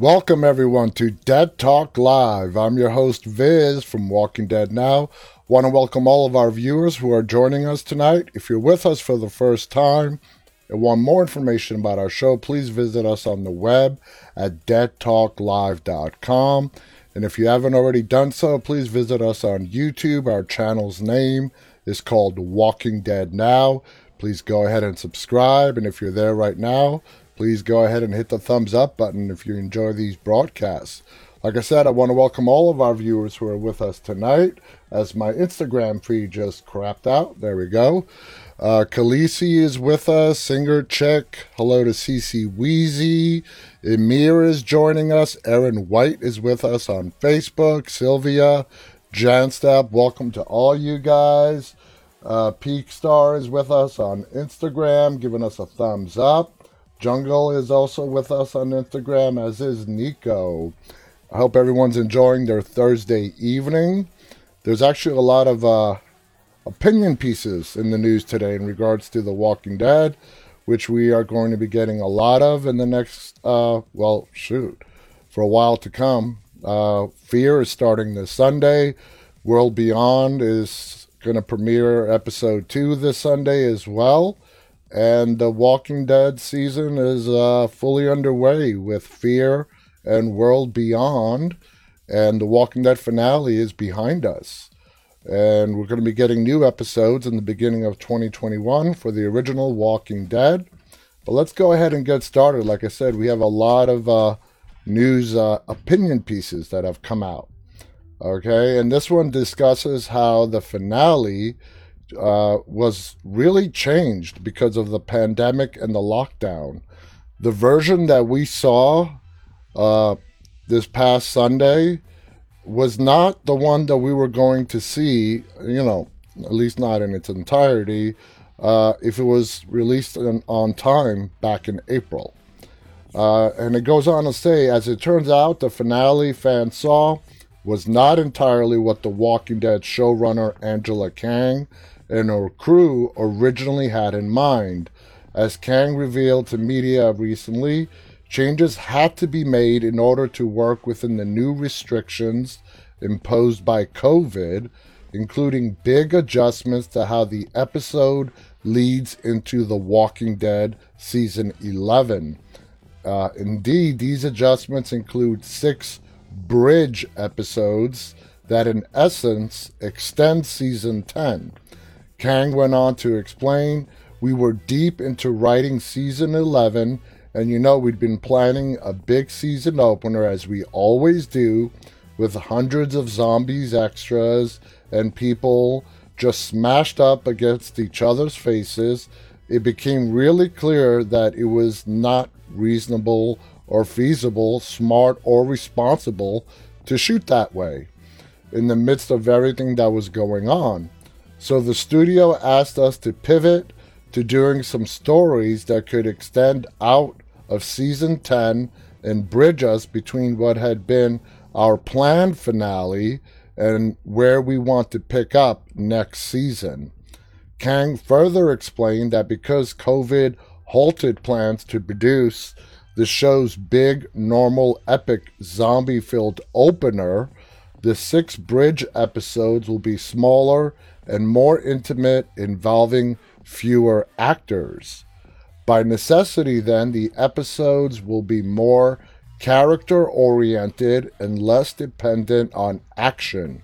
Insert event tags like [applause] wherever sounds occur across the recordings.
Welcome everyone to Dead Talk Live. I'm your host Viz from Walking Dead Now. Want to welcome all of our viewers who are joining us tonight. If you're with us for the first time and want more information about our show, please visit us on the web at deadtalklive.com. And if you haven't already done so, please visit us on YouTube. Our channel's name is called Walking Dead Now. Please go ahead and subscribe. And if you're there right now, please go ahead and hit the thumbs up button if you enjoy these broadcasts. Like I said, I want to welcome all of our viewers who are with us tonight as my Instagram feed just crapped out. There we go. Uh, Khaleesi is with us, Singer Chick. Hello to CC Wheezy. Emir is joining us. Aaron White is with us on Facebook. Sylvia, Janstep, welcome to all you guys. Uh, Peak Star is with us on Instagram, giving us a thumbs up. Jungle is also with us on Instagram, as is Nico. I hope everyone's enjoying their Thursday evening. There's actually a lot of uh, opinion pieces in the news today in regards to The Walking Dead, which we are going to be getting a lot of in the next, uh, well, shoot, for a while to come. Uh, Fear is starting this Sunday. World Beyond is going to premiere episode two this Sunday as well. And the Walking Dead season is uh, fully underway with Fear and World Beyond. And the Walking Dead finale is behind us. And we're going to be getting new episodes in the beginning of 2021 for the original Walking Dead. But let's go ahead and get started. Like I said, we have a lot of uh, news uh, opinion pieces that have come out. Okay, and this one discusses how the finale uh, was really changed because of the pandemic and the lockdown. The version that we saw uh, this past Sunday was not the one that we were going to see, you know, at least not in its entirety, uh, if it was released in, on time back in April. Uh, and it goes on to say, as it turns out, the finale fans saw was not entirely what The Walking Dead showrunner Angela Kang and her crew originally had in mind. As Kang revealed to media recently, changes had to be made in order to work within the new restrictions imposed by COVID, including big adjustments to how the episode leads into The Walking Dead Season 11. Uh, indeed, these adjustments include six bridge episodes that, in essence, extend Season 10. Kang went on to explain, We were deep into writing season 11, and you know, we'd been planning a big season opener as we always do, with hundreds of zombies extras and people just smashed up against each other's faces. It became really clear that it was not reasonable or feasible, smart or responsible to shoot that way in the midst of everything that was going on. So the studio asked us to pivot to doing some stories that could extend out of season 10 and bridge us between what had been our planned finale and where we want to pick up next season. Kang further explained that because COVID halted plans to produce the show's big, normal, epic, zombie filled opener, the six bridge episodes will be smaller and more intimate, involving fewer actors. By necessity, then, the episodes will be more character oriented and less dependent on action.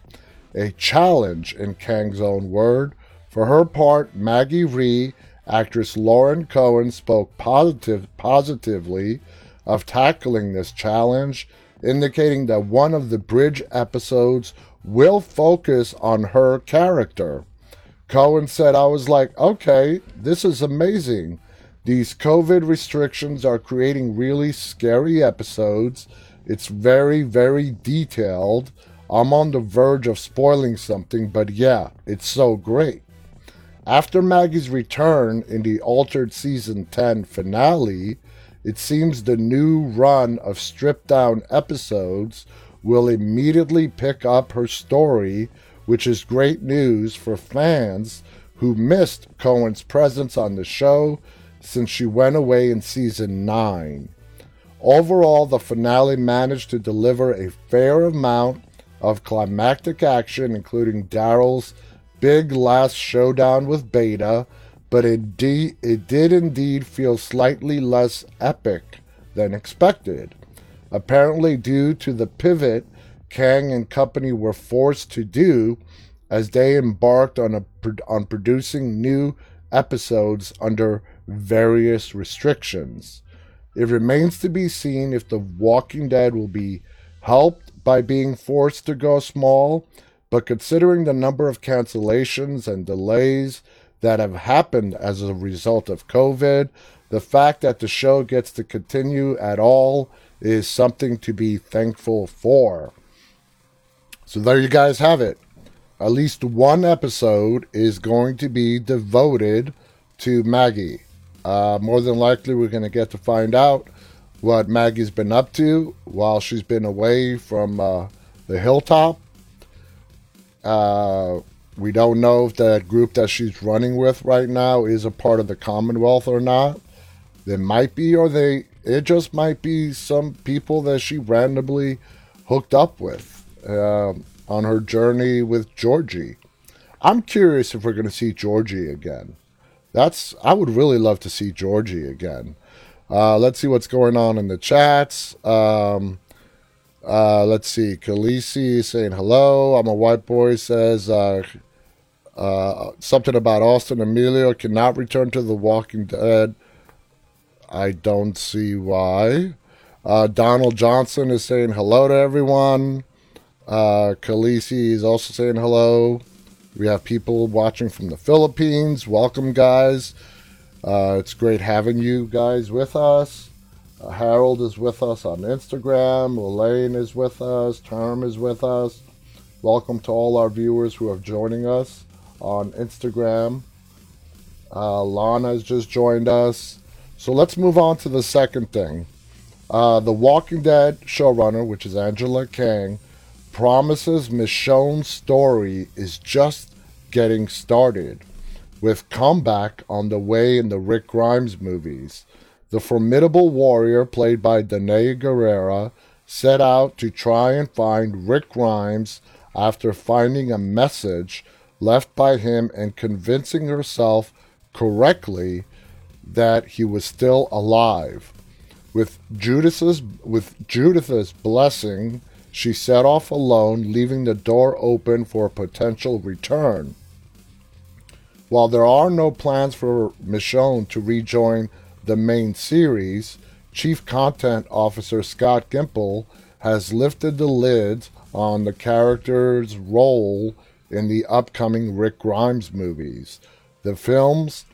A challenge, in Kang's own word. For her part, Maggie Rhee, actress Lauren Cohan, spoke positive, positively of tackling this challenge, indicating that one of the bridge episodes will focus on her character. Cohan said, I was like, okay, this is amazing. These COVID restrictions are creating really scary episodes. It's very, very detailed. I'm on the verge of spoiling something, but yeah, it's so great. After Maggie's return in the altered season 10 finale, it seems the new run of stripped down episodes will immediately pick up her story, which is great news for fans who missed Cohan's presence on the show since she went away in season 9. Overall, the finale managed to deliver a fair amount of climactic action, including Daryl's big last showdown with Beta, but it, de- it did indeed feel slightly less epic than expected. Apparently, due to the pivot Kang and company were forced to do as they embarked on, a, on producing new episodes under various restrictions. It remains to be seen if The Walking Dead will be helped by being forced to go small, but considering the number of cancellations and delays that have happened as a result of COVID, the fact that the show gets to continue at all is something to be thankful for. So there you guys have it. At least one episode is going to be devoted to Maggie. Uh, more than likely, we're going to get to find out what Maggie's been up to while she's been away from uh, the hilltop. Uh, we don't know if the group that she's running with right now is a part of the Commonwealth or not. They might be, or they it just might be some people that she randomly hooked up with uh, on her journey with Georgie. I'm curious if we're going to see Georgie again. That's I would really love to see Georgie again. Uh, let's see what's going on in the chats. Um, uh, let's see. Khaleesi saying hello. I'm a white boy says uh, uh, something about Austin Amelio cannot return to The Walking Dead. I don't see why. Uh, Donald Johnson is saying hello to everyone. Uh, Khaleesi is also saying hello. We have people watching from the Philippines. Welcome, guys. Uh, it's great having you guys with us. Uh, Harold is with us on Instagram. Elaine is with us. Term is with us. Welcome to all our viewers who are joining us on Instagram. Uh, Lana has just joined us. So let's move on to the second thing. Uh, the Walking Dead showrunner, which is Angela Kang, promises Michonne's story is just getting started, with comeback on the way in the Rick Grimes movies. The formidable warrior, played by Danai Gurira, set out to try and find Rick Grimes after finding a message left by him and convincing herself correctly that he was still alive. With Judith's with Judith's blessing, she set off alone, leaving the door open for a potential return. While there are no plans for Michonne to rejoin the main series, Chief Content Officer Scott Gimple has lifted the lid on the character's role in the upcoming Rick Grimes movies. The films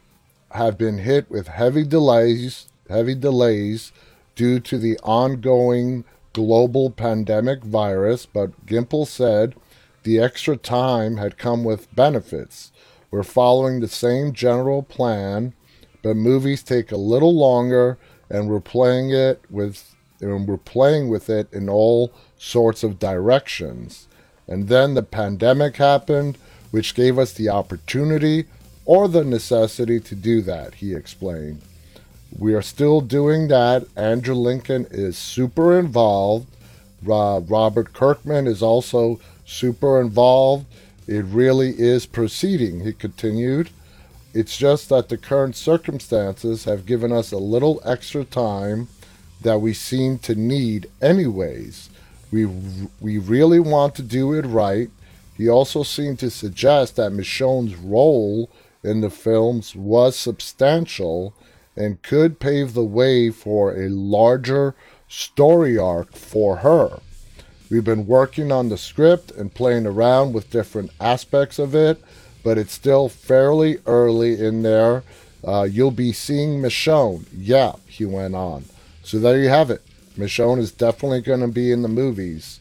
have been hit with heavy delays, heavy delays due to the ongoing global pandemic virus, but Gimple said the extra time had come with benefits. We're following the same general plan, but movies take a little longer and we're playing it with and we're playing with it in all sorts of directions. And then the pandemic happened, which gave us the opportunity or the necessity to do that, he explained. We are still doing that. Andrew Lincoln is super involved. Uh, Robert Kirkman is also super involved. It really is proceeding, he continued. It's just that the current circumstances have given us a little extra time that we seem to need, anyways. We, we really want to do it right. He also seemed to suggest that Michonne's role in the films was substantial and could pave the way for a larger story arc for her. We've been working on the script and playing around with different aspects of it, but it's still fairly early in there. Uh, you'll be seeing Michonne. Yeah, he went on. So there you have it. Michonne is definitely going to be in the movies.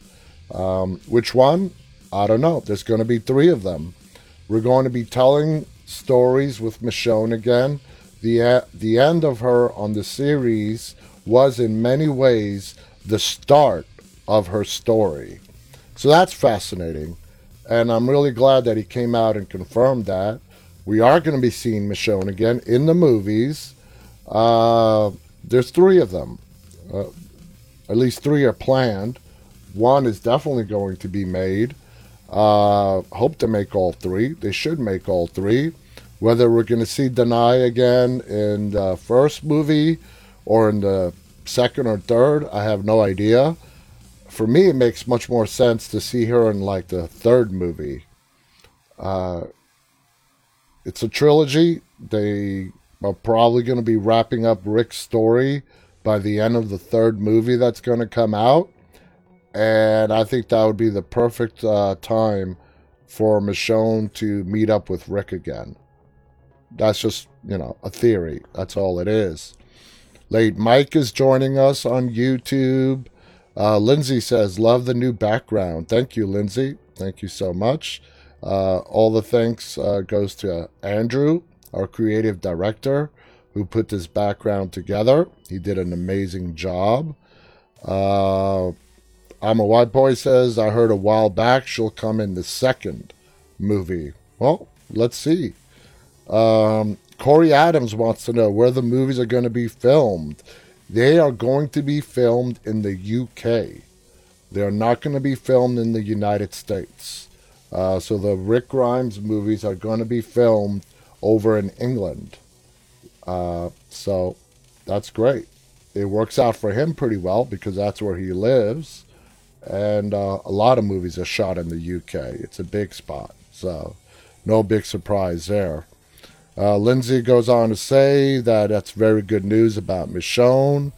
Um, which one? I don't know. There's going to be three of them. We're going to be telling stories with Michonne again the, the end of her on the series was in many ways the start of her story. So that's fascinating. And I'm really glad that he came out and confirmed that. We are going to be seeing Michonne again in the movies. Uh, there's three of them. Uh, At least three are planned. One is definitely going to be made. Uh, hope to make all three. They should make all three. Whether we're going to see Danai again in the first movie or in the second or third, I have no idea. For me, it makes much more sense to see her in like the third movie. Uh, it's a trilogy. They are probably going to be wrapping up Rick's story by the end of the third movie that's going to come out. And I think that would be the perfect uh, time for Michonne to meet up with Rick again. That's just, you know, a theory. That's all it is. Late Mike is joining us on YouTube. Uh, Lindsay says, Love the new background. Thank you, Lindsay. Thank you so much. Uh, all the thanks uh, goes to Andrew, our creative director, who put this background together. He did an amazing job. Uh, I'm a white boy says, I heard a while back she'll come in the second movie. Well, let's see. Um, Corey Adams wants to know where the movies are going to be filmed. They are going to be filmed in the UK. They are not going to be filmed in the United States. Uh, so the Rick Grimes movies are going to be filmed over in England. Uh, so that's great. It works out for him pretty well because that's where he lives. And uh, a lot of movies are shot in the UK. It's a big spot. So no big surprise there. Uh, Lindsay goes on to say that that's very good news about Michonne.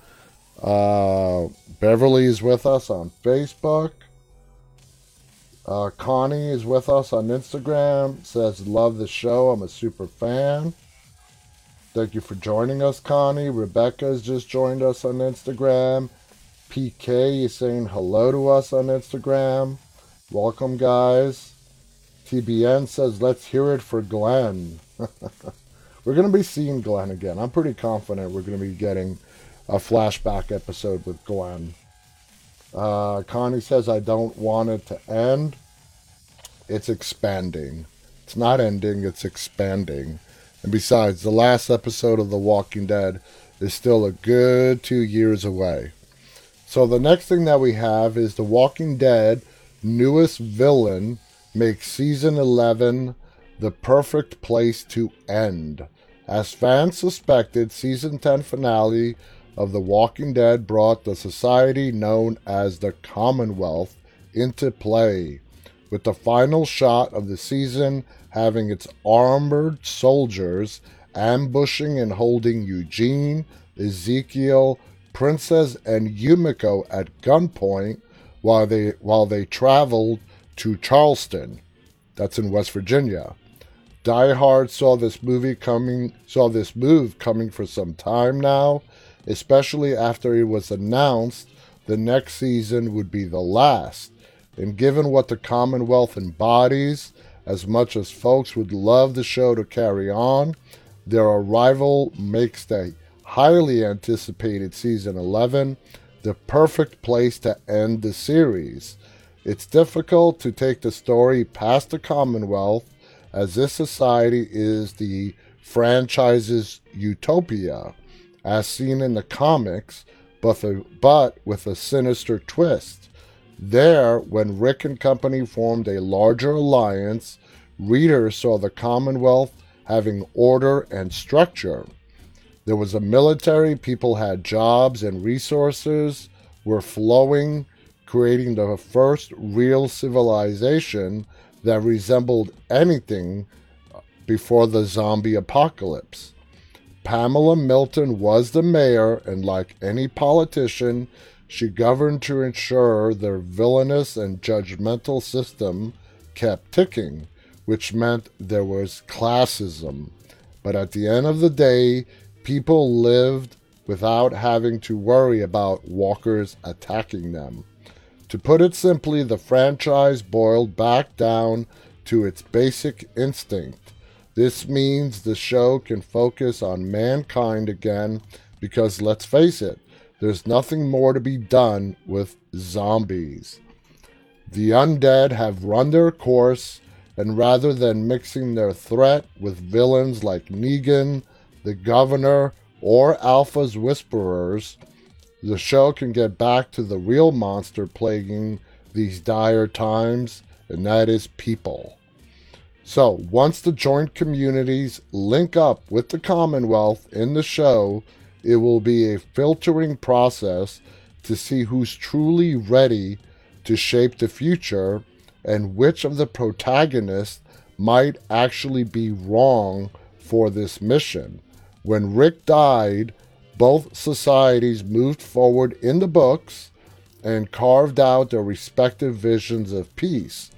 Uh, Beverly is with us on Facebook. Uh, Connie is with us on Instagram. Says, Love the show. I'm a super fan. Thank you for joining us, Connie. Rebecca has just joined us on Instagram. PK is saying hello to us on Instagram. Welcome, guys. TBN says, Let's hear it for Glenn. [laughs] we're going to be seeing Glenn again. I'm pretty confident we're going to be getting a flashback episode with Glenn. Uh, Connie says, I don't want it to end. It's expanding. It's not ending, it's expanding. And besides, the last episode of The Walking Dead is still a good two years away. So the next thing that we have is The Walking Dead newest villain makes season 11 the perfect place to end. As fans suspected, season 10 finale of The Walking Dead brought the society known as the Commonwealth into play, with the final shot of the season having its armored soldiers ambushing and holding Eugene, Ezekiel, Princess, and Yumiko at gunpoint while they while they traveled to Charleston. That's in West Virginia. Die Hard saw this movie coming saw this move coming for some time now especially after it was announced the next season would be the last. And given what the Commonwealth embodies, as much as folks would love the show to carry on, their arrival makes the highly anticipated season 11 the perfect place to end the series. It's difficult to take the story past the Commonwealth, as this society is the franchise's utopia as seen in the comics, but, the, but with a sinister twist. There, when Rick and company formed a larger alliance, readers saw the Commonwealth having order and structure. There was a military, people had jobs, and resources were flowing, creating the first real civilization that resembled anything before the zombie apocalypse. Pamela Milton was the mayor, and like any politician, she governed to ensure their villainous and judgmental system kept ticking, which meant there was classism. But at the end of the day, people lived without having to worry about walkers attacking them. To put it simply, the franchise boiled back down to its basic instinct this means the show can focus on mankind again because let's face it, there's nothing more to be done with zombies. The undead have run their course, and rather than mixing their threat with villains like Negan, the Governor, or Alpha's Whisperers, the show can get back to the real monster plaguing these dire times, and that is people. So, once the joint communities link up with the Commonwealth in the show, it will be a filtering process to see who's truly ready to shape the future and which of the protagonists might actually be wrong for this mission. When Rick died, both societies moved forward in the books and carved out their respective visions of peace.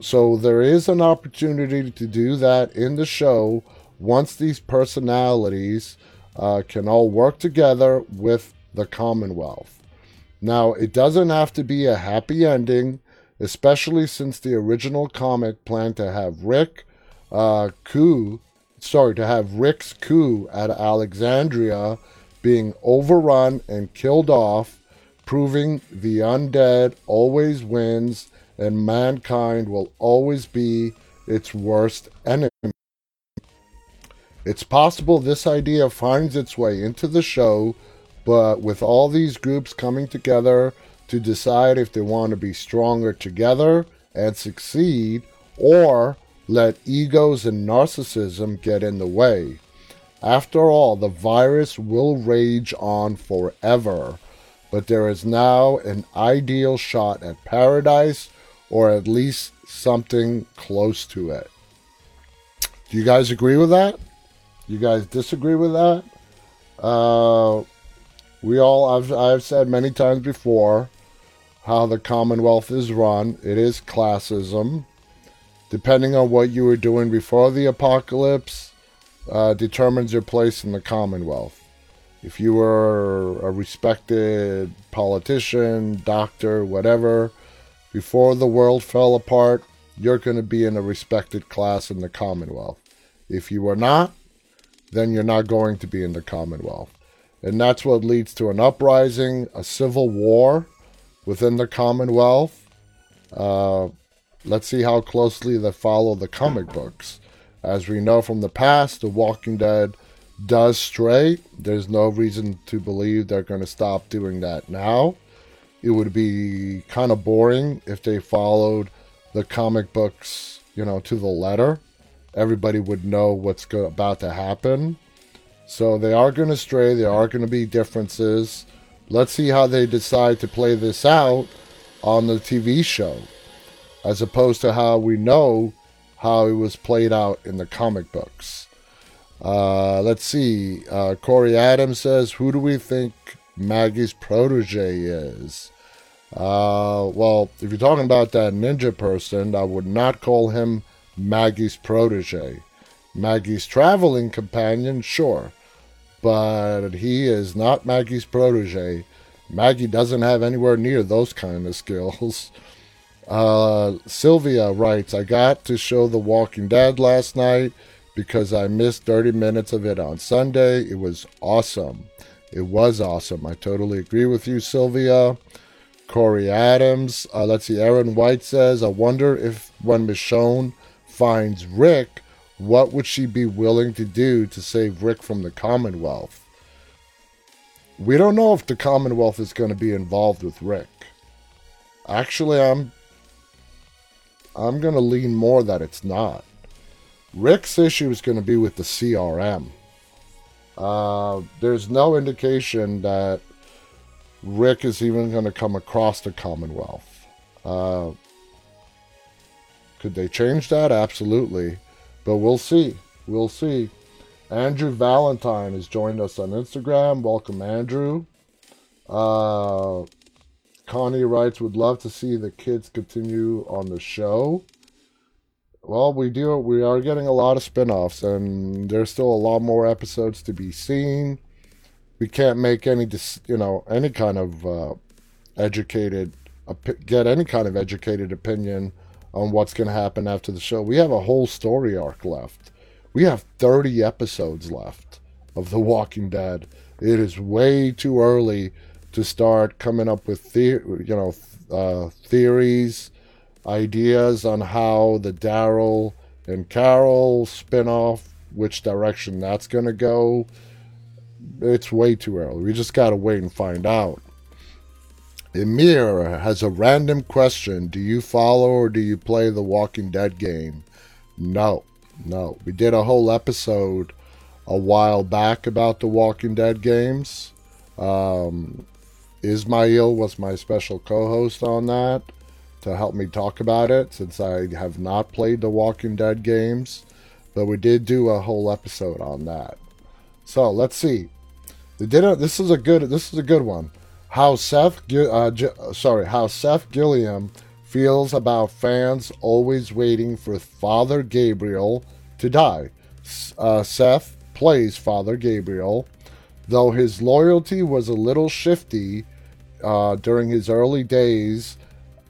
So there is an opportunity to do that in the show once these personalities uh, can all work together with the Commonwealth. Now, it doesn't have to be a happy ending, especially since the original comic planned to have Rick uh, sorry, to have Rick's coup at Alexandria being overrun and killed off, proving the undead always wins and mankind will always be its worst enemy. It's possible this idea finds its way into the show, but with all these groups coming together to decide if they want to be stronger together and succeed, or let egos and narcissism get in the way. After all, the virus will rage on forever, but there is now an ideal shot at paradise, or at least something close to it. Do you guys agree with that? You guys disagree with that? Uh, we all, I've, I've said many times before how the Commonwealth is run. It is classism depending on what you were doing before the apocalypse, uh, determines your place in the Commonwealth. If you were a respected politician, doctor, whatever, before the world fell apart, you're going to be in a respected class in the Commonwealth. If you are not, then you're not going to be in the Commonwealth. And that's what leads to an uprising, a civil war within the Commonwealth. Uh, Let's see how closely they follow the comic books. As we know from the past, The Walking Dead does stray. There's no reason to believe they're going to stop doing that now. It would be kind of boring if they followed the comic books, you know, to the letter. Everybody would know what's go- about to happen. So they are going to stray. There are going to be differences. Let's see how they decide to play this out on the TV show as opposed to how we know how it was played out in the comic books. Uh, let's see. Uh, Corey Adams says, Who do we think Maggie's protege is? Uh, well, if you're talking about that ninja person, I would not call him Maggie's protege. Maggie's traveling companion, sure, but he is not Maggie's protege. Maggie doesn't have anywhere near those kind of skills. [laughs] Uh, Sylvia writes, I got to show The Walking Dead last night because I missed 30 minutes of it on Sunday. It was awesome. It was awesome. I totally agree with you, Sylvia. Corey Adams. Uh, let's see. Aaron White says, I wonder if when Michonne finds Rick, what would she be willing to do to save Rick from the Commonwealth? We don't know if the Commonwealth is going to be involved with Rick. Actually, I'm I'm going to lean more that it's not. Rick's issue is going to be with the CRM. Uh, there's no indication that Rick is even going to come across the Commonwealth. Uh, could they change that? Absolutely. But we'll see. We'll see. Andrew Valentine has joined us on Instagram. Welcome, Andrew. Uh, Connie writes, would love to see the kids continue on the show. Well, we do. We are getting a lot of spin-offs, and there's still a lot more episodes to be seen. We can't make any, you know, any kind of uh, educated, get any kind of educated opinion on what's going to happen after the show. We have a whole story arc left. We have 30 episodes left of The Walking Dead. It is way too early to start coming up with the, you know uh, theories, ideas on how the Daryl and Carol spinoff, which direction that's going to go. it's way too early. We just gotta wait and find out. Emir has a random question Do you follow or do you play the Walking Dead game? No, no. We did a whole episode a while back about the Walking Dead games. Um, Ismail was my special co host on that to help me talk about it since I have not played the Walking Dead games. But we did do a whole episode on that. So let's see. They did a, this is a good this is a good one. How Seth uh, sorry how Seth Gilliam feels about fans always waiting for Father Gabriel to die. Uh, Seth plays Father Gabriel, though his loyalty was a little shifty uh, during his early days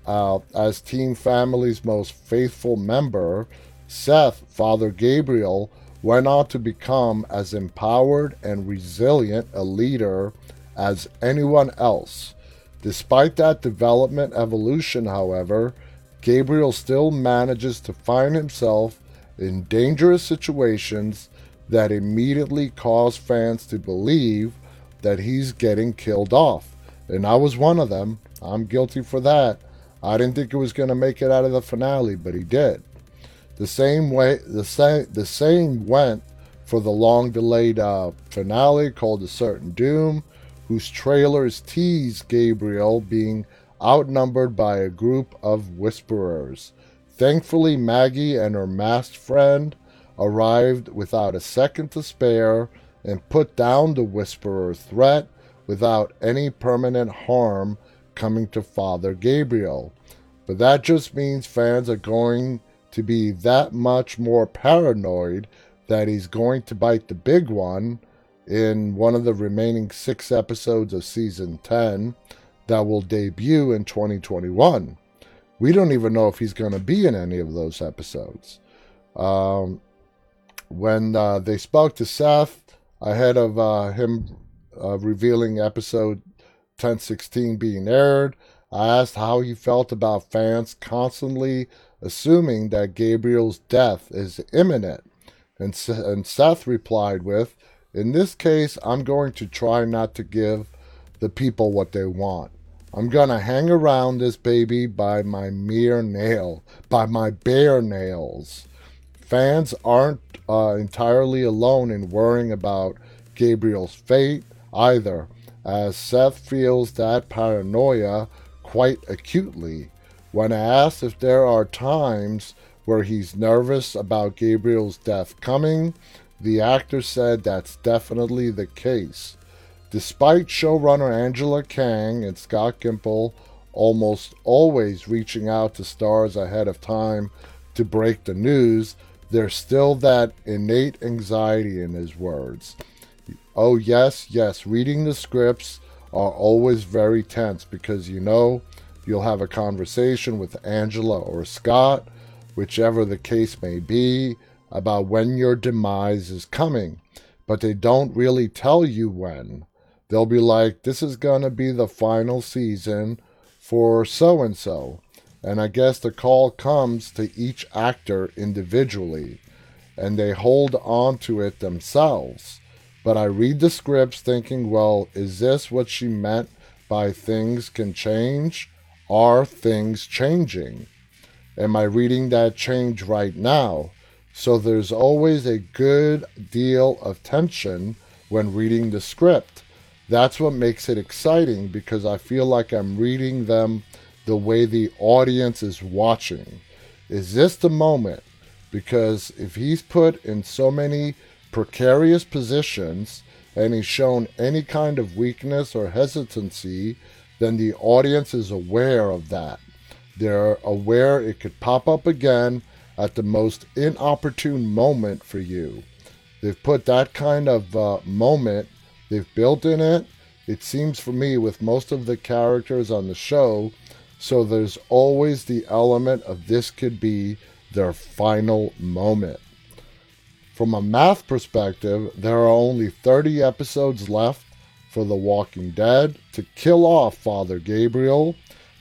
uh, as Team Family's most faithful member. Seth, Father Gabriel, went on to become as empowered and resilient a leader as anyone else. Despite that development evolution, however, Gabriel still manages to find himself in dangerous situations that immediately cause fans to believe that he's getting killed off. And I was one of them. I'm guilty for that. I didn't think he was going to make it out of the finale, but he did. The same way, the same, the same went for the long-delayed uh, finale called A Certain Doom, whose trailers tease Gabriel being outnumbered by a group of whisperers. Thankfully, Maggie and her masked friend arrived without a second to spare and put down the whisperer threat without any permanent harm coming to Father Gabriel. But that just means fans are going to be that much more paranoid that he's going to bite the big one in one of the remaining six episodes of season 10 that will debut in 2021. We don't even know if he's going to be in any of those episodes. Um, when uh, they spoke to Seth ahead of uh, him uh, revealing episode 1016 being aired, I asked how he felt about fans constantly assuming that Gabriel's death is imminent. And, and Seth replied with, In this case, I'm going to try not to give the people what they want. I'm going to hang around this baby by my mere nail, by my bare nails. Fans aren't uh, entirely alone in worrying about Gabriel's fate either, as Seth feels that paranoia quite acutely. When asked if there are times where he's nervous about Gabriel's death coming, the actor said that's definitely the case. Despite showrunner Angela Kang and Scott Gimple almost always reaching out to stars ahead of time to break the news, there's still that innate anxiety in his words. Oh, yes, yes, reading the scripts are always very tense because you know You'll have a conversation with Angela or Scott, whichever the case may be, about when your demise is coming. But they don't really tell you when. They'll be like, this is going to be the final season for so and so. And I guess the call comes to each actor individually, and they hold on to it themselves. But I read the scripts thinking, well, is this what she meant by things can change? Are things changing? Am I reading that change right now? So there's always a good deal of tension when reading the script. That's what makes it exciting because I feel like I'm reading them the way the audience is watching. Is this the moment? Because if he's put in so many precarious positions and he's shown any kind of weakness or hesitancy, then the audience is aware of that. They're aware it could pop up again at the most inopportune moment for you. They've put that kind of uh, moment, they've built in it. It seems for me with most of the characters on the show, so there's always the element of this could be their final moment. From a math perspective, there are only 30 episodes left for The Walking Dead to kill off Father Gabriel,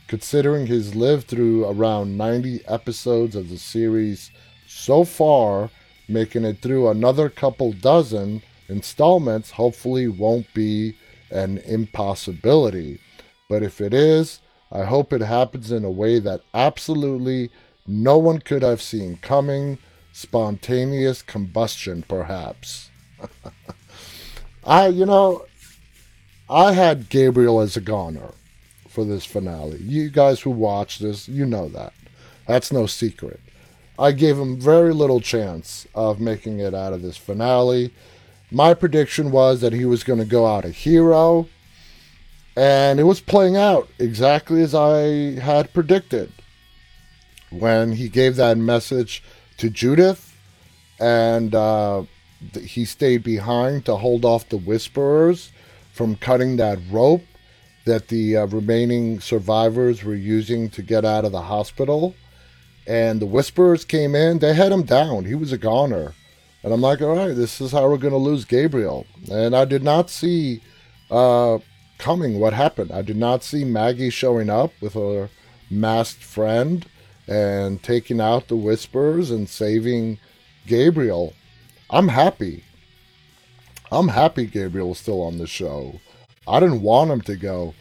considering he's lived through around 90 episodes of the series so far, making it through another couple dozen installments hopefully won't be an impossibility. But if it is, I hope it happens in a way that absolutely no one could have seen coming. Spontaneous combustion, perhaps. [laughs] I, you know, I had Gabriel as a goner for this finale. You guys who watch this, you know that. That's no secret. I gave him very little chance of making it out of this finale. My prediction was that he was going to go out a hero, and it was playing out exactly as I had predicted. When he gave that message to Judith, and uh, he stayed behind to hold off the Whisperers from cutting that rope that the uh, remaining survivors were using to get out of the hospital. And the Whisperers came in, they had him down. He was a goner. And I'm like, all right, this is how we're going to lose Gabriel. And I did not see uh, coming what happened. I did not see Maggie showing up with her masked friend and taking out the whispers and saving Gabriel. I'm happy. I'm happy Gabriel's still on the show. I didn't want him to go.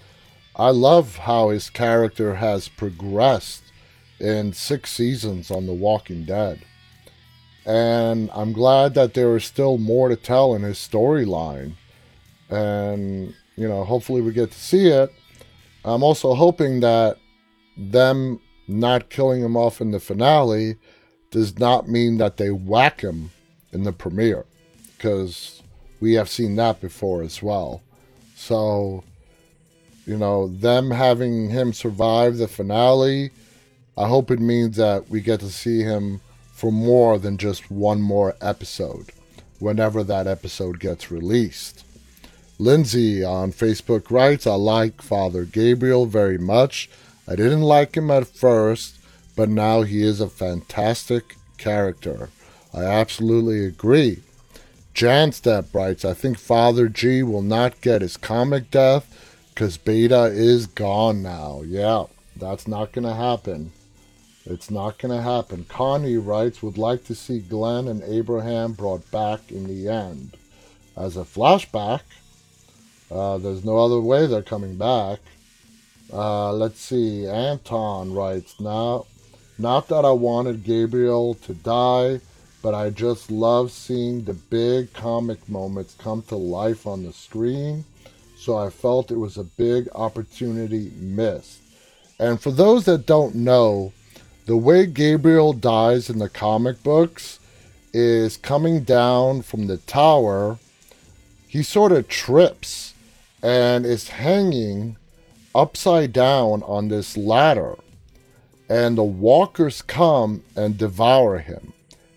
I love how his character has progressed in six seasons on The Walking Dead. And I'm glad that there is still more to tell in his storyline. And, you know, hopefully we get to see it. I'm also hoping that them not killing him off in the finale does not mean that they whack him in the premiere. Because we have seen that before as well. So, you know, them having him survive the finale, I hope it means that we get to see him for more than just one more episode whenever that episode gets released. Lindsay on Facebook writes, I like Father Gabriel very much. I didn't like him at first, but now he is a fantastic character. I absolutely agree. Janstep writes, I think Father G will not get his comic death because Beta is gone now. Yeah, that's not going to happen. It's not going to happen. Connie writes, would like to see Glenn and Abraham brought back in the end. As a flashback, uh, there's no other way they're coming back. Uh, let's see. Anton writes, now, not that I wanted Gabriel to die but I just love seeing the big comic moments come to life on the screen. So I felt it was a big opportunity missed. And for those that don't know, the way Gabriel dies in the comic books is coming down from the tower. He sort of trips and is hanging upside down on this ladder. And the walkers come and devour him.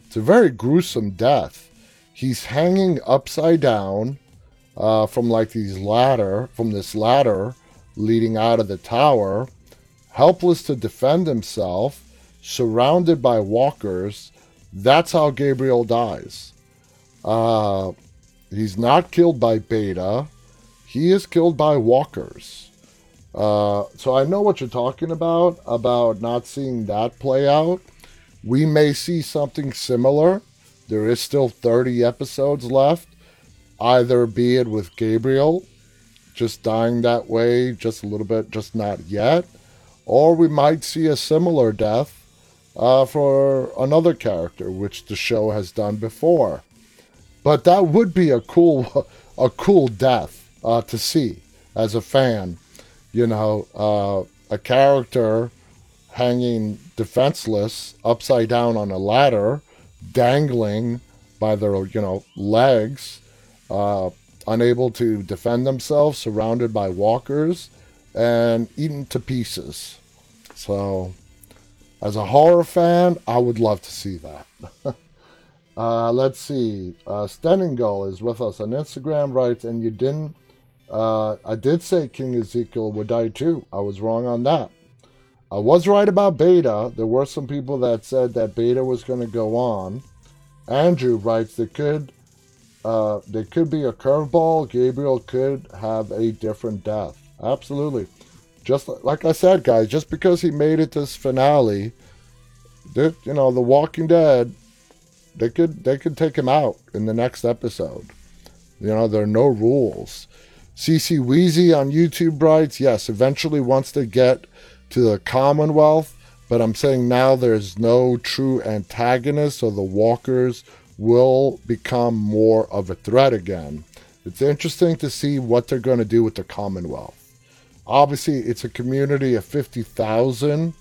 It's a very gruesome death. He's hanging upside down uh, from like these ladder, from this ladder leading out of the tower, helpless to defend himself, surrounded by walkers. That's how Gabriel dies. Uh, he's not killed by Beta. He is killed by walkers. Uh, so I know what you're talking about, about not seeing that play out. We may see something similar. There is still 30 episodes left. Either be it with Gabriel just dying that way, just a little bit, just not yet, or we might see a similar death uh, for another character, which the show has done before. But that would be a cool, [laughs] a cool death uh, to see as a fan. You know, uh, a character hanging defenseless upside down on a ladder, dangling by their you know legs, uh, unable to defend themselves, surrounded by walkers, and eaten to pieces. So, as a horror fan, I would love to see that. [laughs] uh, let's see. Uh, is with us on Instagram. Writes, and you didn't. Uh, I did say King Ezekiel would die too. I was wrong on that. I was right about Beta. There were some people that said that Beta was going to go on. Andrew writes there could uh, there could be a curveball. Gabriel could have a different death. Absolutely. Just like I said, guys, just because he made it to this finale, that you know, The Walking Dead, they could they could take him out in the next episode. You know, there are no rules. CC Wheezy on YouTube writes, yes, eventually wants to get to the Commonwealth, but I'm saying now there's no true antagonist, so the walkers will become more of a threat again. It's interesting to see what they're going to do with the Commonwealth. Obviously, it's a community of 50,000.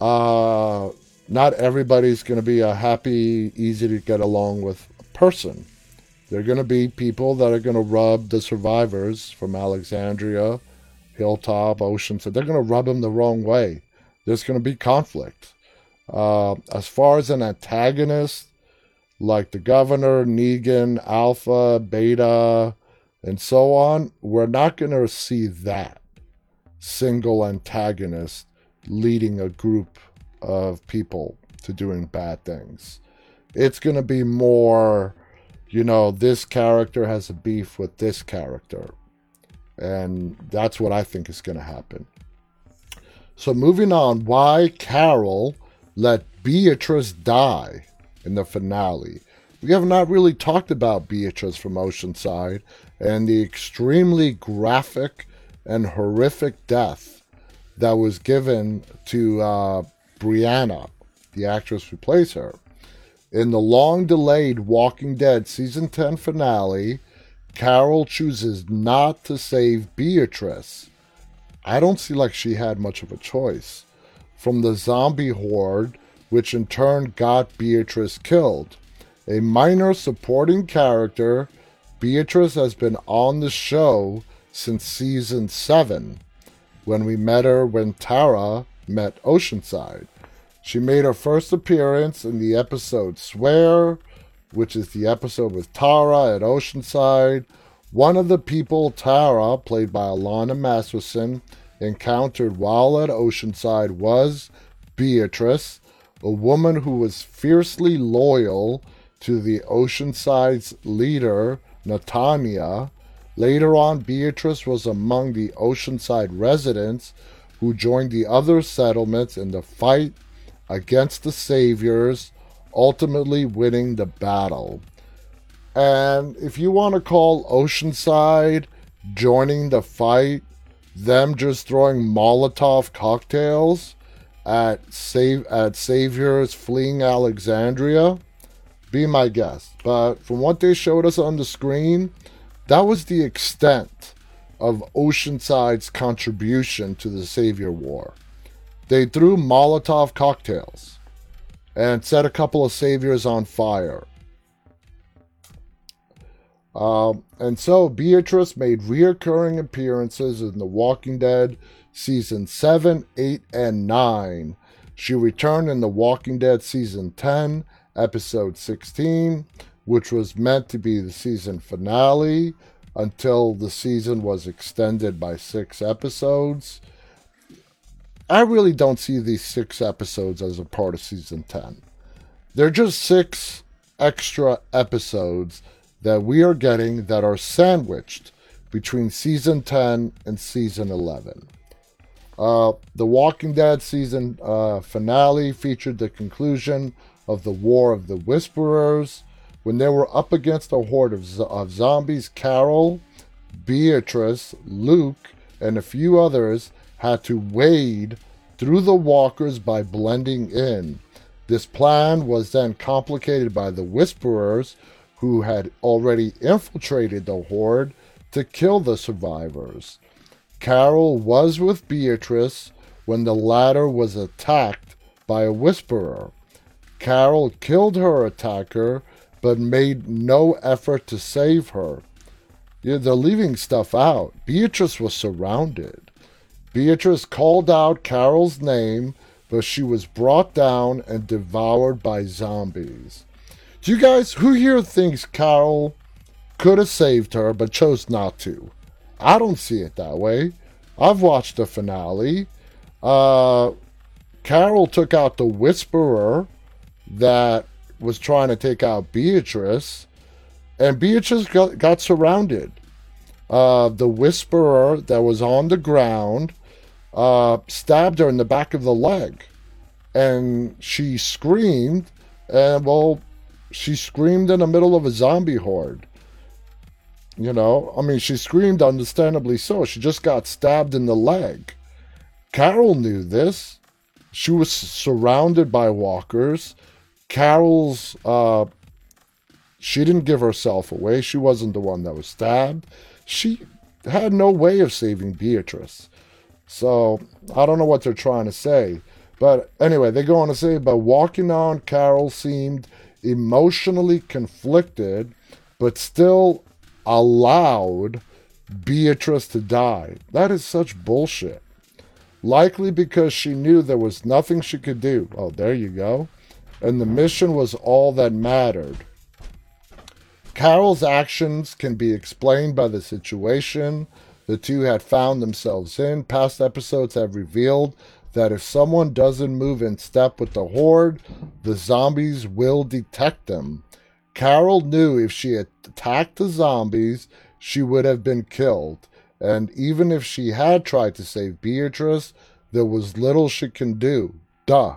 Uh, not everybody's going to be a happy, easy to get along with person. They're going to be people that are going to rub the survivors from Alexandria, Hilltop, Ocean. So they're going to rub them the wrong way. There's going to be conflict. Uh, as far as an antagonist, like the governor, Negan, Alpha, Beta, and so on, we're not going to see that single antagonist leading a group of people to doing bad things. It's going to be more, you know, this character has a beef with this character. And that's what I think is going to happen. So, moving on, why Carol let Beatrice die in the finale. We have not really talked about Beatrice from Oceanside and the extremely graphic and horrific death that was given to uh, Briana, the actress who plays her. In the long delayed Walking Dead season 10 finale, Carol chooses not to save Beatrice. I don't see like she had much of a choice. From the zombie horde, which in turn got Beatrice killed. A minor supporting character, Beatrice has been on the show since season 7, when we met her when Tara met Oceanside. She made her first appearance in the episode Swear, which is the episode with Tara at Oceanside. One of the people Tara, played by Alanna Masterson, encountered while at Oceanside was Beatrice, a woman who was fiercely loyal to the Oceanside's leader, Natania, Later on, Beatrice was among the Oceanside residents who joined the other settlements in the fight against the Saviors, ultimately winning the battle. And if you want to call Oceanside joining the fight, them just throwing Molotov cocktails at save at Saviors fleeing Alexandria, be my guest. But from what they showed us on the screen, that was the extent of Oceanside's contribution to the Savior War. They threw Molotov cocktails and set a couple of saviors on fire. Um, and so Beatrice made reoccurring appearances in The Walking Dead season 7, 8, and 9. She returned in The Walking Dead season 10, episode 16 which was meant to be the season finale until the season was extended by six episodes. I really don't see these six episodes as a part of season 10. They're just six extra episodes that we are getting that are sandwiched between season 10 and season 11. Uh, the Walking Dead season uh, finale featured the conclusion of the War of the Whisperers when they were up against a horde of, of zombies, Carol, Beatrice, Luke, and a few others had to wade through the walkers by blending in. This plan was then complicated by the Whisperers, who had already infiltrated the horde to kill the survivors. Carol was with Beatrice when the latter was attacked by a Whisperer. Carol killed her attacker but made no effort to save her. Yeah, they're leaving stuff out. Beatrice was surrounded. Beatrice called out Carol's name, but she was brought down and devoured by zombies. Do you guys, who here thinks Carol could have saved her but chose not to? I don't see it that way. I've watched the finale. Uh, Carol took out the Whisperer that was trying to take out Beatrice, and Beatrice got, got surrounded. Uh, the Whisperer that was on the ground uh, stabbed her in the back of the leg, and she screamed, and well, she screamed in the middle of a zombie horde. You know, I mean, she screamed, understandably so. She just got stabbed in the leg. Carol knew this. She was surrounded by walkers. Carol's, uh, she didn't give herself away. She wasn't the one that was stabbed. She had no way of saving Beatrice. So I don't know what they're trying to say. But anyway, they go on to say, but walking on, Carol seemed emotionally conflicted, but still allowed Beatrice to die. That is such bullshit. Likely because she knew there was nothing she could do. Oh, there you go. And the mission was all that mattered. Carol's actions can be explained by the situation the two had found themselves in. Past episodes have revealed that if someone doesn't move in step with the horde, the zombies will detect them. Carol knew if she attacked the zombies, she would have been killed. And even if she had tried to save Beatrice, there was little she can do. Duh.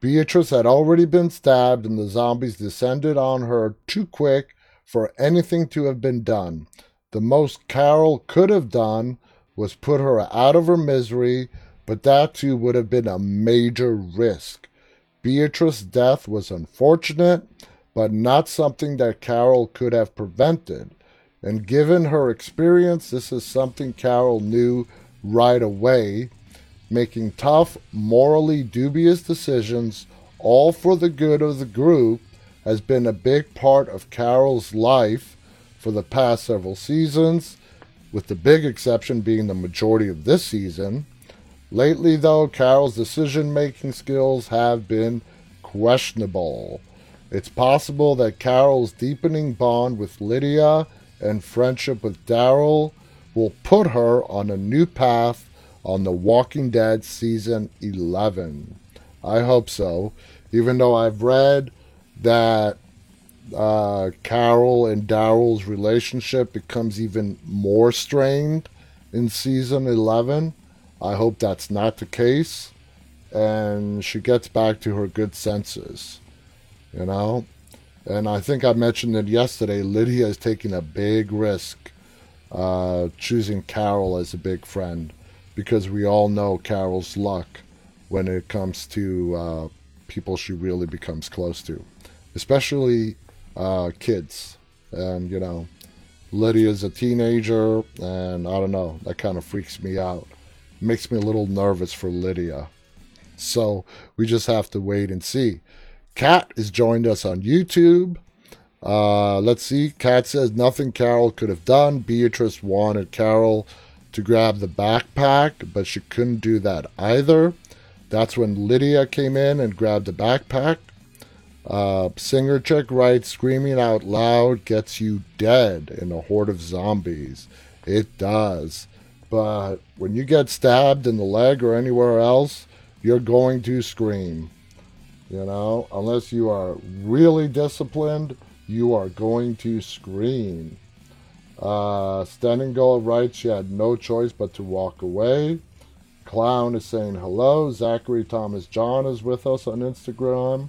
Beatrice had already been stabbed, and the zombies descended on her too quick for anything to have been done. The most Carol could have done was put her out of her misery, but that too would have been a major risk. Beatrice's death was unfortunate, but not something that Carol could have prevented. And given her experience, this is something Carol knew right away. Making tough, morally dubious decisions, all for the good of the group, has been a big part of Carol's life for the past several seasons, with the big exception being the majority of this season. Lately, though, Carol's decision making skills have been questionable. It's possible that Carol's deepening bond with Lydia and friendship with Daryl will put her on a new path on The Walking Dead season 11. I hope so, even though I've read that uh, Carol and Daryl's relationship becomes even more strained in season 11. I hope that's not the case. And she gets back to her good senses you know. And I think I mentioned it yesterday. Lydia is taking a big risk, uh, choosing Carol as a big friend, because we all know Carol's luck when it comes to uh, people she really becomes close to, especially uh, kids. And you know, Lydia's a teenager, and I don't know. That kind of freaks me out. makes me a little nervous for Lydia. So we just have to wait and see. Kat has joined us on YouTube. Uh, let's see. Kat says nothing Carol could have done. Beatrice wanted Carol to grab the backpack, but she couldn't do that either. That's when Lydia came in and grabbed the backpack. Uh, Singer Chick writes, screaming out loud gets you dead in a horde of zombies. It does. But when you get stabbed in the leg or anywhere else, you're going to scream. You know, unless you are really disciplined, you are going to scream. Uh, Standing Goal writes she had no choice but to walk away. Clown is saying hello. Zachary Thomas John is with us on Instagram.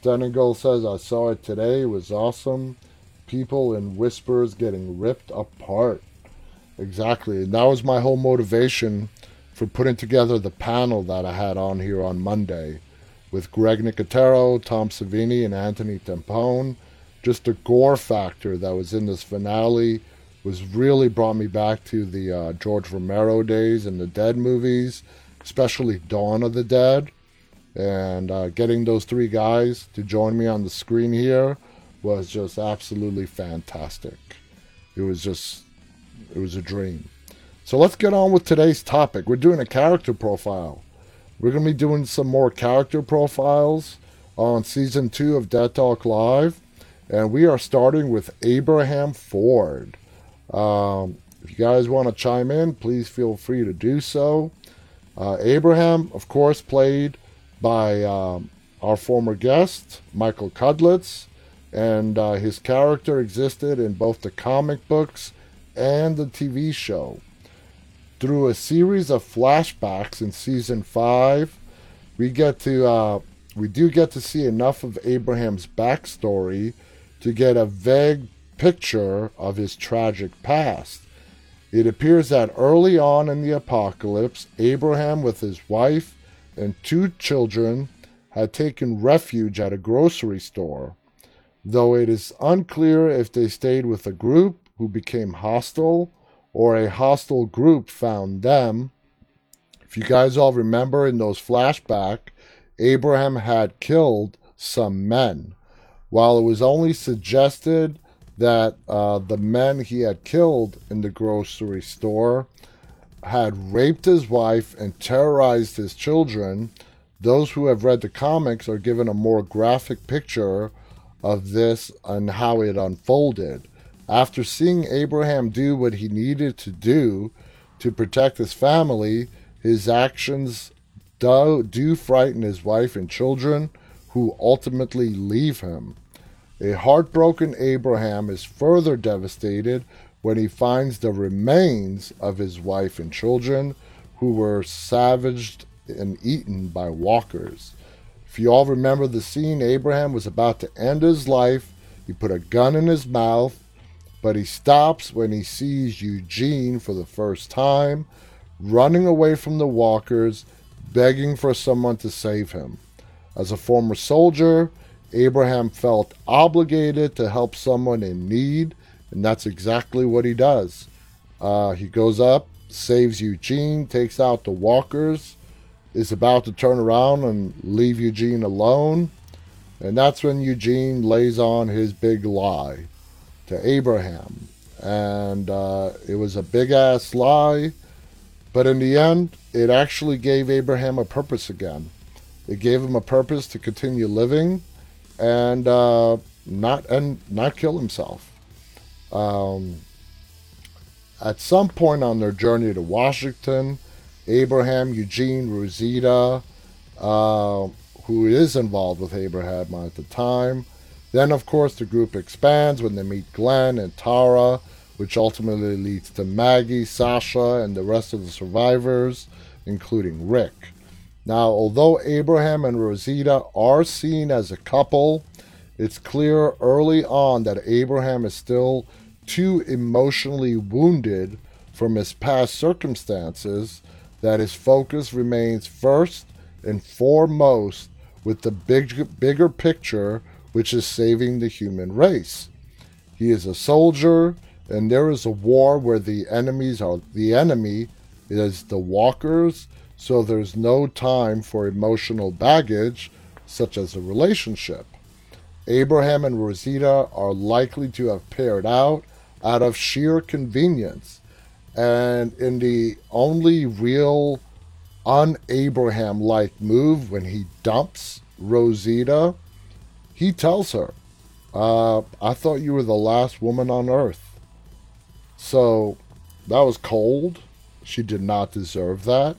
Standing Goal says, I saw it today. It was awesome. People in whispers getting ripped apart. Exactly. And that was my whole motivation for putting together the panel that I had on here on Monday with Greg Nicotero, Tom Savini, and Anthony Tampone. Just the gore factor that was in this finale was really brought me back to the uh, George Romero days and the Dead movies, especially Dawn of the Dead. And uh, getting those three guys to join me on the screen here was just absolutely fantastic. It was just, it was a dream. So let's get on with today's topic. We're doing a character profile. We're going to be doing some more character profiles on season two of Dead Talk Live. And we are starting with Abraham Ford. Um, if you guys want to chime in, please feel free to do so. Uh, Abraham, of course, played by um, our former guest, Michael Cudlitz, and uh, his character existed in both the comic books and the TV show. Through a series of flashbacks in season five, we get to uh, we do get to see enough of Abraham's backstory to get a vague picture of his tragic past. It appears that early on in the apocalypse, Abraham, with his wife and two children, had taken refuge at a grocery store, though it is unclear if they stayed with a group who became hostile or a hostile group found them. If you guys all remember in those flashback, Abraham had killed some men. While it was only suggested that uh, the men he had killed in the grocery store had raped his wife and terrorized his children, those who have read the comics are given a more graphic picture of this and how it unfolded. After seeing Abraham do what he needed to do to protect his family, his actions do, do frighten his wife and children, who ultimately leave him. A heartbroken Abraham is further devastated when he finds the remains of his wife and children, who were savaged and eaten by walkers. If you all remember the scene, Abraham was about to end his life. He put a gun in his mouth, but he stops when he sees Eugene for the first time, running away from the walkers, begging for someone to save him. As a former soldier, Abraham felt obligated to help someone in need, and that's exactly what he does. Uh, he goes up, saves Eugene, takes out the walkers, is about to turn around and leave Eugene alone, and that's when Eugene lays on his big lie to Abraham. And uh, it was a big ass lie, but in the end, it actually gave Abraham a purpose again. It gave him a purpose to continue living and uh, not and not kill himself. Um, at some point on their journey to Washington, Abraham, Eugene, Rosita, uh, who is involved with Abraham at the time. Then, of course, the group expands when they meet Glenn and Tara, which ultimately leads to Maggie, Sasha, and the rest of the survivors, including Rick. Now, although Abraham and Rosita are seen as a couple, it's clear early on that Abraham is still too emotionally wounded from his past circumstances that his focus remains first and foremost with the big, bigger picture, which is saving the human race. He is a soldier, and there is a war where the enemies are the enemy is the walkers so there's no time for emotional baggage, such as a relationship. Abraham and Rosita are likely to have paired out out of sheer convenience. And in the only real un Abraham like move when he dumps Rosita, he tells her, uh, I thought you were the last woman on earth. So that was cold. She did not deserve that.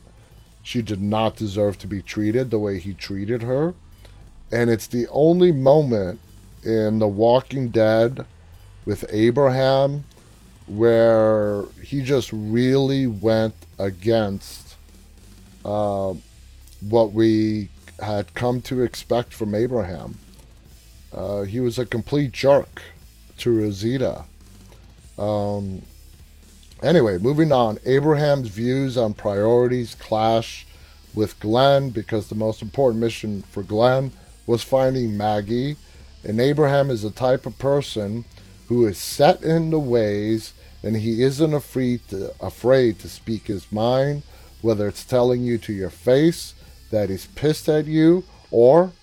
She did not deserve to be treated the way he treated her. And it's the only moment in The Walking Dead with Abraham where he just really went against uh, what we had come to expect from Abraham. Uh, he was a complete jerk to Rosita. Um, Anyway, moving on. Abraham's views on priorities clash with Glenn because the most important mission for Glenn was finding Maggie. And Abraham is the type of person who is set in the ways and he isn't afraid to, afraid to speak his mind, whether it's telling you to your face that he's pissed at you or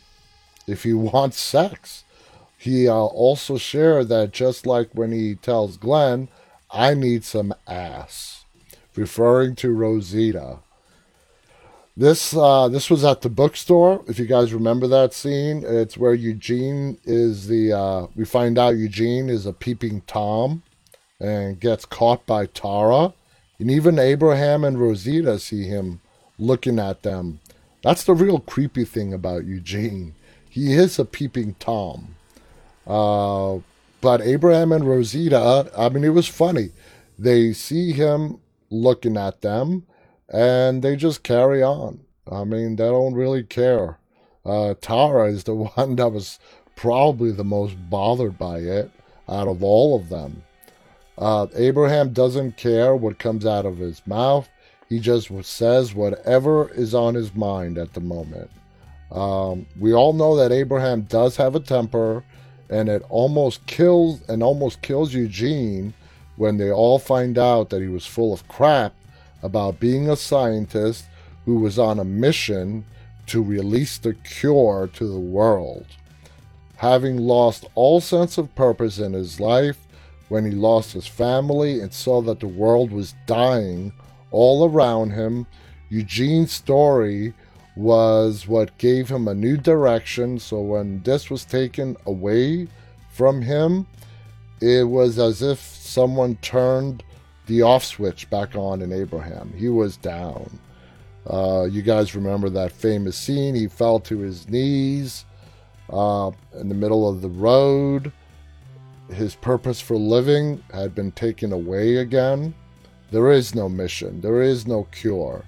if he [laughs] wants sex. He uh, also shared that just like when he tells Glenn, I need some ass, referring to Rosita. This uh, this was at the bookstore. If you guys remember that scene, it's where Eugene is the. Uh, we find out Eugene is a peeping tom, and gets caught by Tara, and even Abraham and Rosita see him looking at them. That's the real creepy thing about Eugene. He is a peeping tom. Uh, but Abraham and Rosita, I mean, it was funny. They see him looking at them and they just carry on. I mean, they don't really care. Uh, Tara is the [laughs] one that was probably the most bothered by it. out of all of them. Uh, Abraham doesn't care what comes out of his mouth. He just says whatever is on his mind at the moment. Um, we all know that Abraham does have a temper, and it almost kills and almost kills Eugene when they all find out that he was full of crap about being a scientist who was on a mission to release the cure to the world. Having lost all sense of purpose in his life when he lost his family and saw that the world was dying all around him, Eugene's story was what gave him a new direction. So when this was taken away from him, it was as if someone turned the off switch back on in Abraham. He was down. Uh, you guys remember that famous scene? He fell to his knees uh, in the middle of the road. His purpose for living had been taken away again. There is no mission, there is no cure.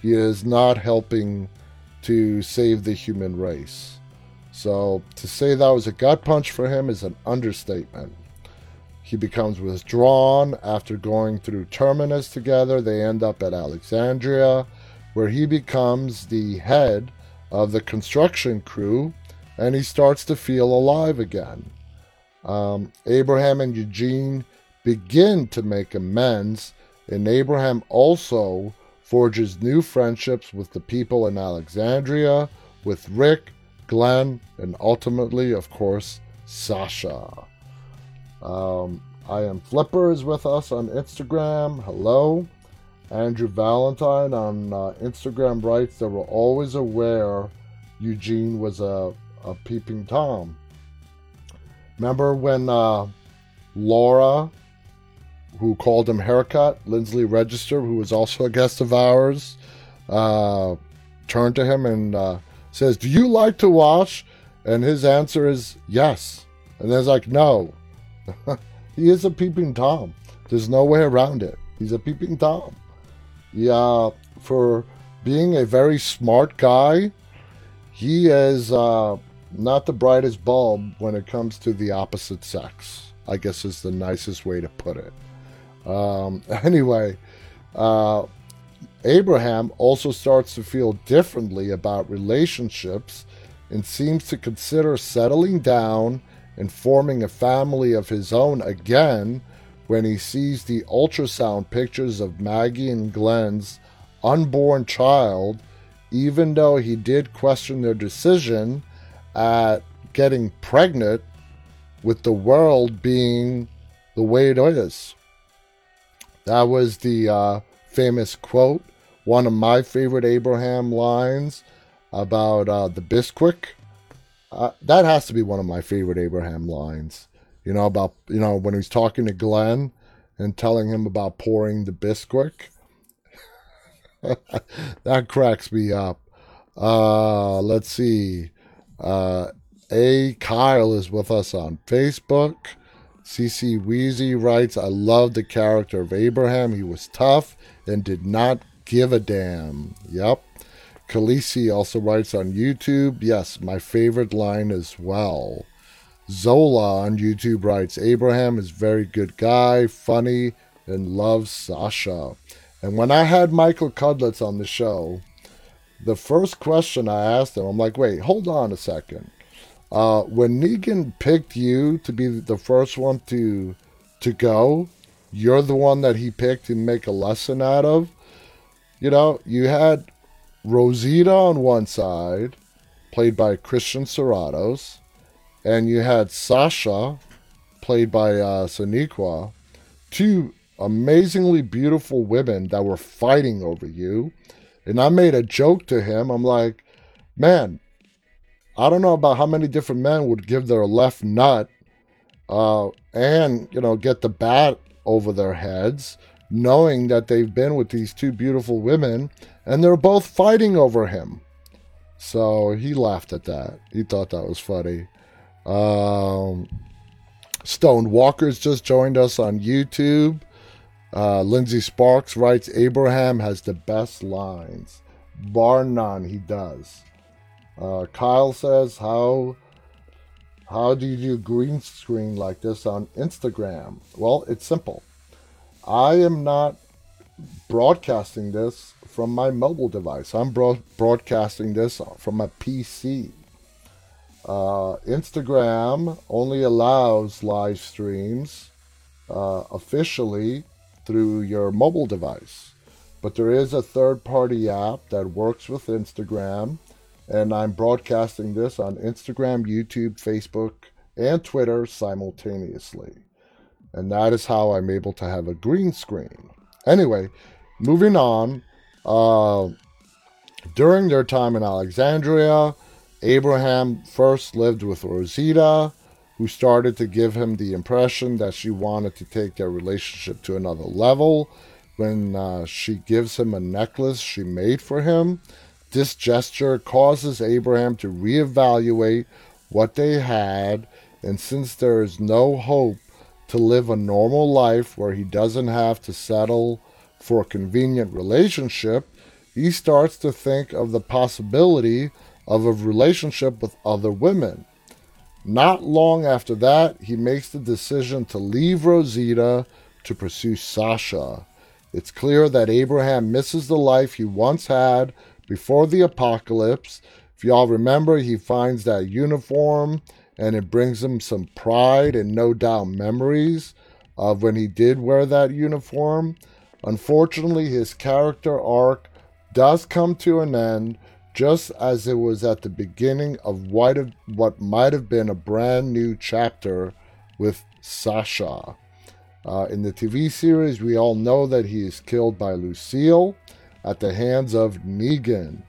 He is not helping to save the human race. So to say that was a gut punch for him is an understatement. He becomes withdrawn after going through Terminus together. They end up at Alexandria, where he becomes the head of the construction crew and he starts to feel alive again. Um, Abraham and Eugene begin to make amends, and Abraham also forges new friendships with the people in Alexandria, with Rick, Glenn, and ultimately, of course, Sasha. Um, I am Flipper is with us on Instagram. Hello. Andrew Valentine on uh, Instagram writes that we're always aware Eugene was a, a peeping Tom. Remember when uh, Laura, who called him haircut, Lindsley Register, who was also a guest of ours, uh, turned to him and uh, says, Do you like to wash? And his answer is yes. And there's like, No, [laughs] he is a peeping Tom. There's no way around it. He's a peeping Tom. Yeah, for being a very smart guy, he is uh, not the brightest bulb when it comes to the opposite sex. I guess is the nicest way to put it. Um, [laughs] anyway, uh, Abraham also starts to feel differently about relationships and seems to consider settling down and forming a family of his own again when he sees the ultrasound pictures of Maggie and Glenn's unborn child, even though he did question their decision at getting pregnant with the world being the way it is. That was the uh, famous quote, one of my favorite Abraham lines about uh, the Bisquick that has to be one of my favorite Abraham lines. You know about you know when he's talking to Glenn and telling him about pouring the Bisquick. [laughs] that cracks me up. Uh, let's see. Uh, a Kyle is with us on Facebook. CC Wheezy writes, I love the character of Abraham. He was tough and did not give a damn. Yep. Khaleesi also writes on YouTube, yes, my favorite line as well. Zola on YouTube writes, Abraham is very good guy, funny, and loves Sasha. And when I had Michael Cudlitz on the show, the first question I asked him, I'm like, wait, hold on a second. Uh, when Negan picked you to be the first one to to go, you're the one that he picked to make a lesson out of. You know, you had Rosita on one side, played by Christian Serratos, and you had Sasha, played by uh, two amazingly beautiful women that were fighting over you. And I made a joke to him. I'm like, man, I don't know about how many different men would give their left nut uh, and, you know, get the bat over their heads, knowing that they've been with these two beautiful women and they're both fighting over him. So he laughed at that. He thought that was funny. Um, Stone Walker's just joined us on YouTube. Uh, Lindsay Sparks writes Abraham has the best lines. Bar none, he does. Uh, Kyle says, How How do you do green screen like this on Instagram? Well, it's simple. I am not broadcasting this from my mobile device. I'm bro- broadcasting this from a PC. Uh, Instagram only allows live streams uh, officially through your mobile device. But there is a third party app that works with Instagram, and I'm broadcasting this on Instagram, YouTube, Facebook, and Twitter simultaneously. And that is how I'm able to have a green screen. Anyway, moving on. Uh, during their time in Alexandria, Abraham first lived with Rosita, who started to give him the impression that she wanted to take their relationship to another level when uh, she gives him a necklace she made for him. This gesture causes Abraham to reevaluate what they had, and since there is no hope to live a normal life where he doesn't have to settle for a convenient relationship, he starts to think of the possibility of a relationship with other women. Not long after that, he makes the decision to leave Rosita to pursue Sasha. It's clear that Abraham misses the life he once had before the apocalypse. If y'all remember, he finds that uniform and it brings him some pride and no doubt memories of when he did wear that uniform. Unfortunately, his character arc does come to an end just as it was at the beginning of what, might have been a brand new chapter with Sasha. Uh, in the TV series, we all know that he is killed by Lucille at the hands of Negan.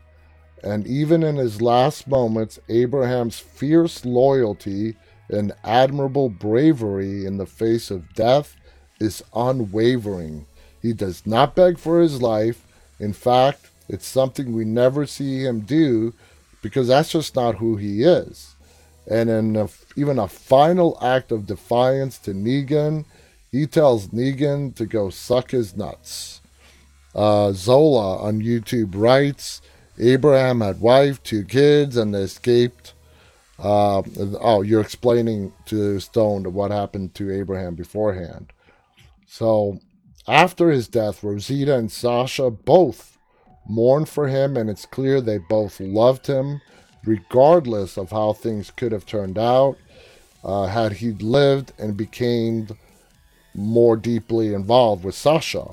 And even in his last moments, Abraham's fierce loyalty and admirable bravery in the face of death is unwavering. He does not beg for his life. In fact, it's something we never see him do because that's just not who he is. And in a, even a final act of defiance to Negan, he tells Negan to go suck his nuts. Uh, Zola on YouTube writes Abraham had wife, two kids, and they escaped. Uh, oh, you're explaining to Stone what happened to Abraham beforehand. So, after his death, Rosita and Sasha both mourn for him, and it's clear they both loved him, regardless of how things could have turned out uh, had he lived and became more deeply involved with Sasha.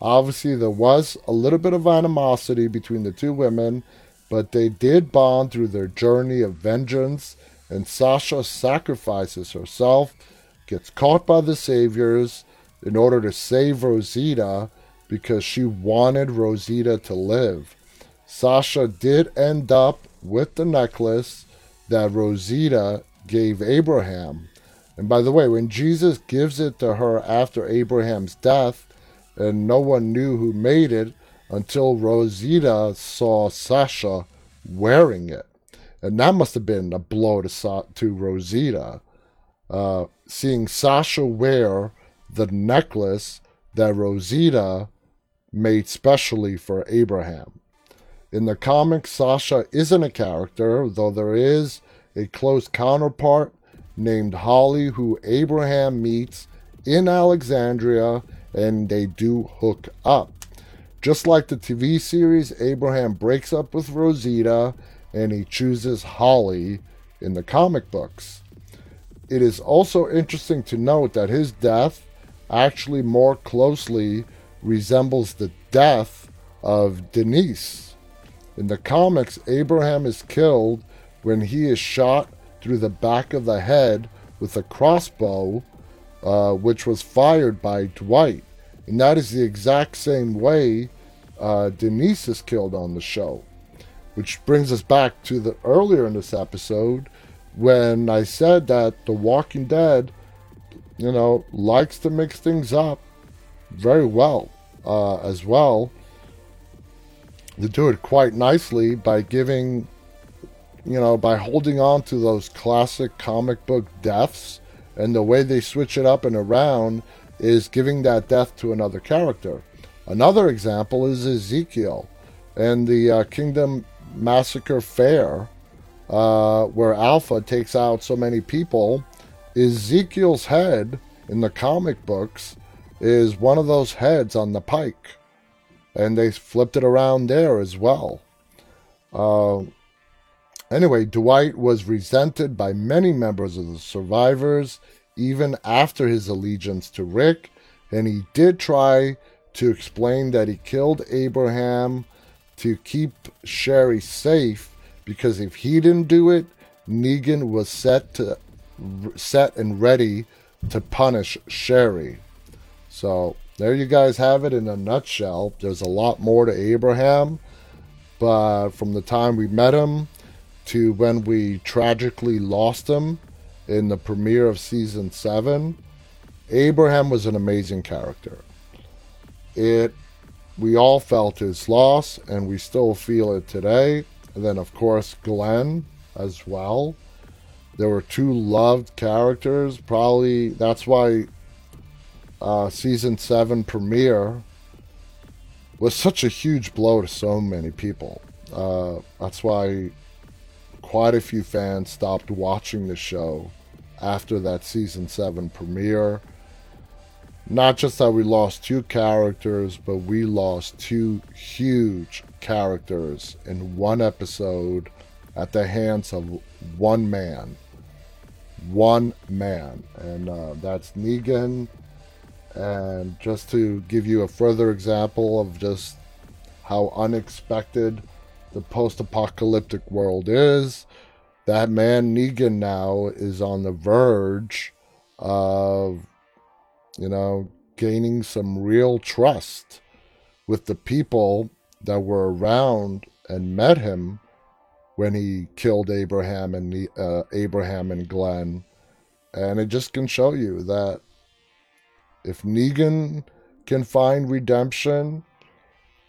Obviously, there was a little bit of animosity between the two women, but they did bond through their journey of vengeance, and Sasha sacrifices herself, gets caught by the Saviors in order to save Rosita because she wanted Rosita to live. Sasha did end up with the necklace that Rosita gave Abraham. And by the way, when Jesus gives it to her after Abraham's death, and no one knew who made it until Rosita saw Sasha wearing it. And that must have been a blow to, to Rosita, uh, seeing Sasha wear the necklace that Rosita made specially for Abraham. In the comics, Sasha isn't a character, though there is a close counterpart named Holly who Abraham meets in Alexandria and they do hook up. Just like the TV series, Abraham breaks up with Rosita and he chooses Holly in the comic books. It is also interesting to note that his death actually more closely resembles the death of Denise. In the comics, Abraham is killed when he is shot through the back of the head with a crossbow, uh, which was fired by Dwight. And that is the exact same way uh, Denise is killed on the show. Which brings us back to the earlier in this episode when I said that The Walking Dead, you know, likes to mix things up very well uh, as well. They do it quite nicely by giving, you know, by holding on to those classic comic book deaths. And the way they switch it up and around is giving that death to another character. Another example is Ezekiel and the uh, Kingdom Massacre Fair. uh, where Alpha takes out so many people, Ezekiel's head in the comic books is one of those heads on the pike. And they flipped it around there as well. Uh, anyway, Dwight was resented by many members of the survivors, even after his allegiance to Rick, and he did try to explain that he killed Abraham to keep Sherry safe because if he didn't do it, Negan was set to set and ready to punish Sherry. So there you guys have it in a nutshell. There's a lot more to Abraham, but from the time we met him to when we tragically lost him in the premiere of season seven, Abraham was an amazing character. It we all felt his loss and we still feel it today. And then of course Glenn as well. There were two loved characters. Probably that's why uh, season seven premiere was such a huge blow to so many people. Uh, that's why quite a few fans stopped watching the show after that season seven premiere. Not just that we lost two characters, but we lost two huge characters in one episode at the hands of one man one man, and uh, that's Negan. And just to give you a further example of just how unexpected the post apocalyptic world is, that man Negan now is on the verge of, you know, gaining some real trust with the people that were around and met him when he killed Abraham and uh, Abraham and Glenn, and it just can show you that if Negan can find redemption,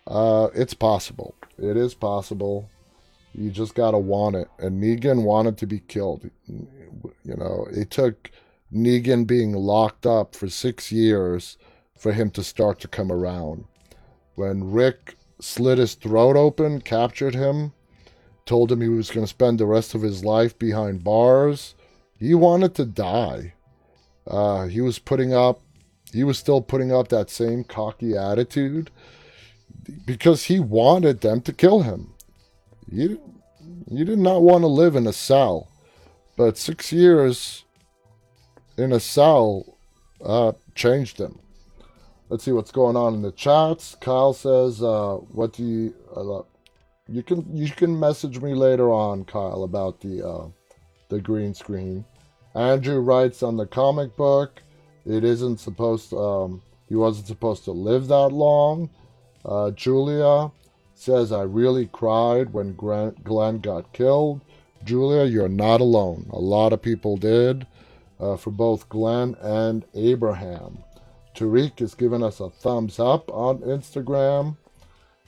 uh, it's possible. It is possible. You just gotta want it. And Negan wanted to be killed. You know, it took Negan being locked up for six years for him to start to come around. When Rick slit his throat open, captured him, told him he was going to spend the rest of his life behind bars. He wanted to die. Uh, he was putting up, he was still putting up that same cocky attitude because he wanted them to kill him. You, you did not want to live in a cell, but six years in a cell uh, changed him. Let's see what's going on in the chats. Kyle says, uh, "What do you? You can you can message me later on, Kyle, about the uh, the green screen. Andrew writes on the comic book, it isn't supposed. To, um, he wasn't supposed to live that long. Uh, Julia says I really cried when Grant, Glenn got killed. Julia, you're not alone. A lot of people did uh, for both Glenn and Abraham. Tariq has given us a thumbs up on Instagram.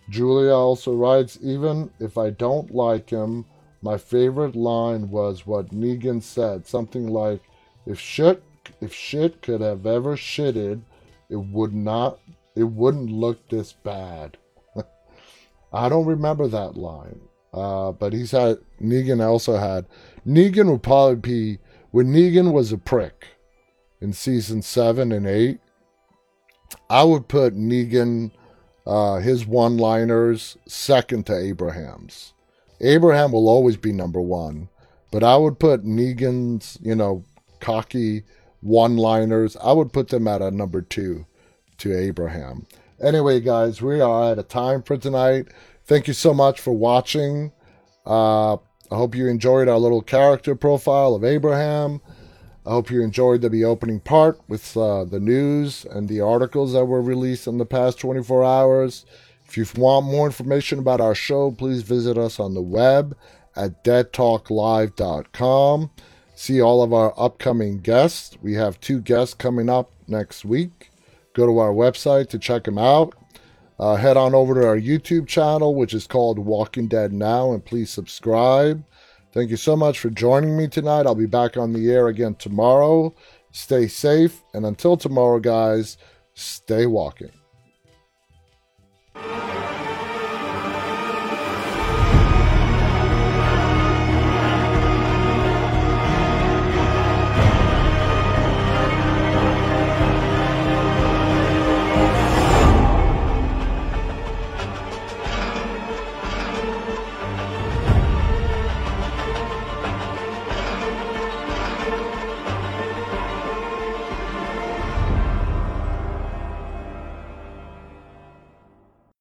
Julia also writes, even if I don't like him, my favorite line was what Negan said, something like, "If shit, if shit could have ever shitted, it would not, it wouldn't look this bad." [laughs] I don't remember that line, uh, but he's had Negan also had Negan would probably be when Negan was a prick in season seven and eight. I would put Negan uh, his one liners second to Abraham's. Abraham will always be number one, but I would put Negan's, you know, cocky one liners, I would put them at a number two to Abraham. Anyway, guys, we are at a time for tonight. Thank you so much for watching. Uh, I hope you enjoyed our little character profile of Abraham. I hope you enjoyed the opening part with uh, the news and the articles that were released in the past 24 hours. If you want more information about our show, please visit us on the web at deadtalklive.com. See all of our upcoming guests. We have two guests coming up next week. Go to our website to check them out. Uh, head on over to our YouTube channel, which is called Walking Dead Now, and please subscribe. Thank you so much for joining me tonight. I'll be back on the air again tomorrow. Stay safe. And until tomorrow, guys, stay walking.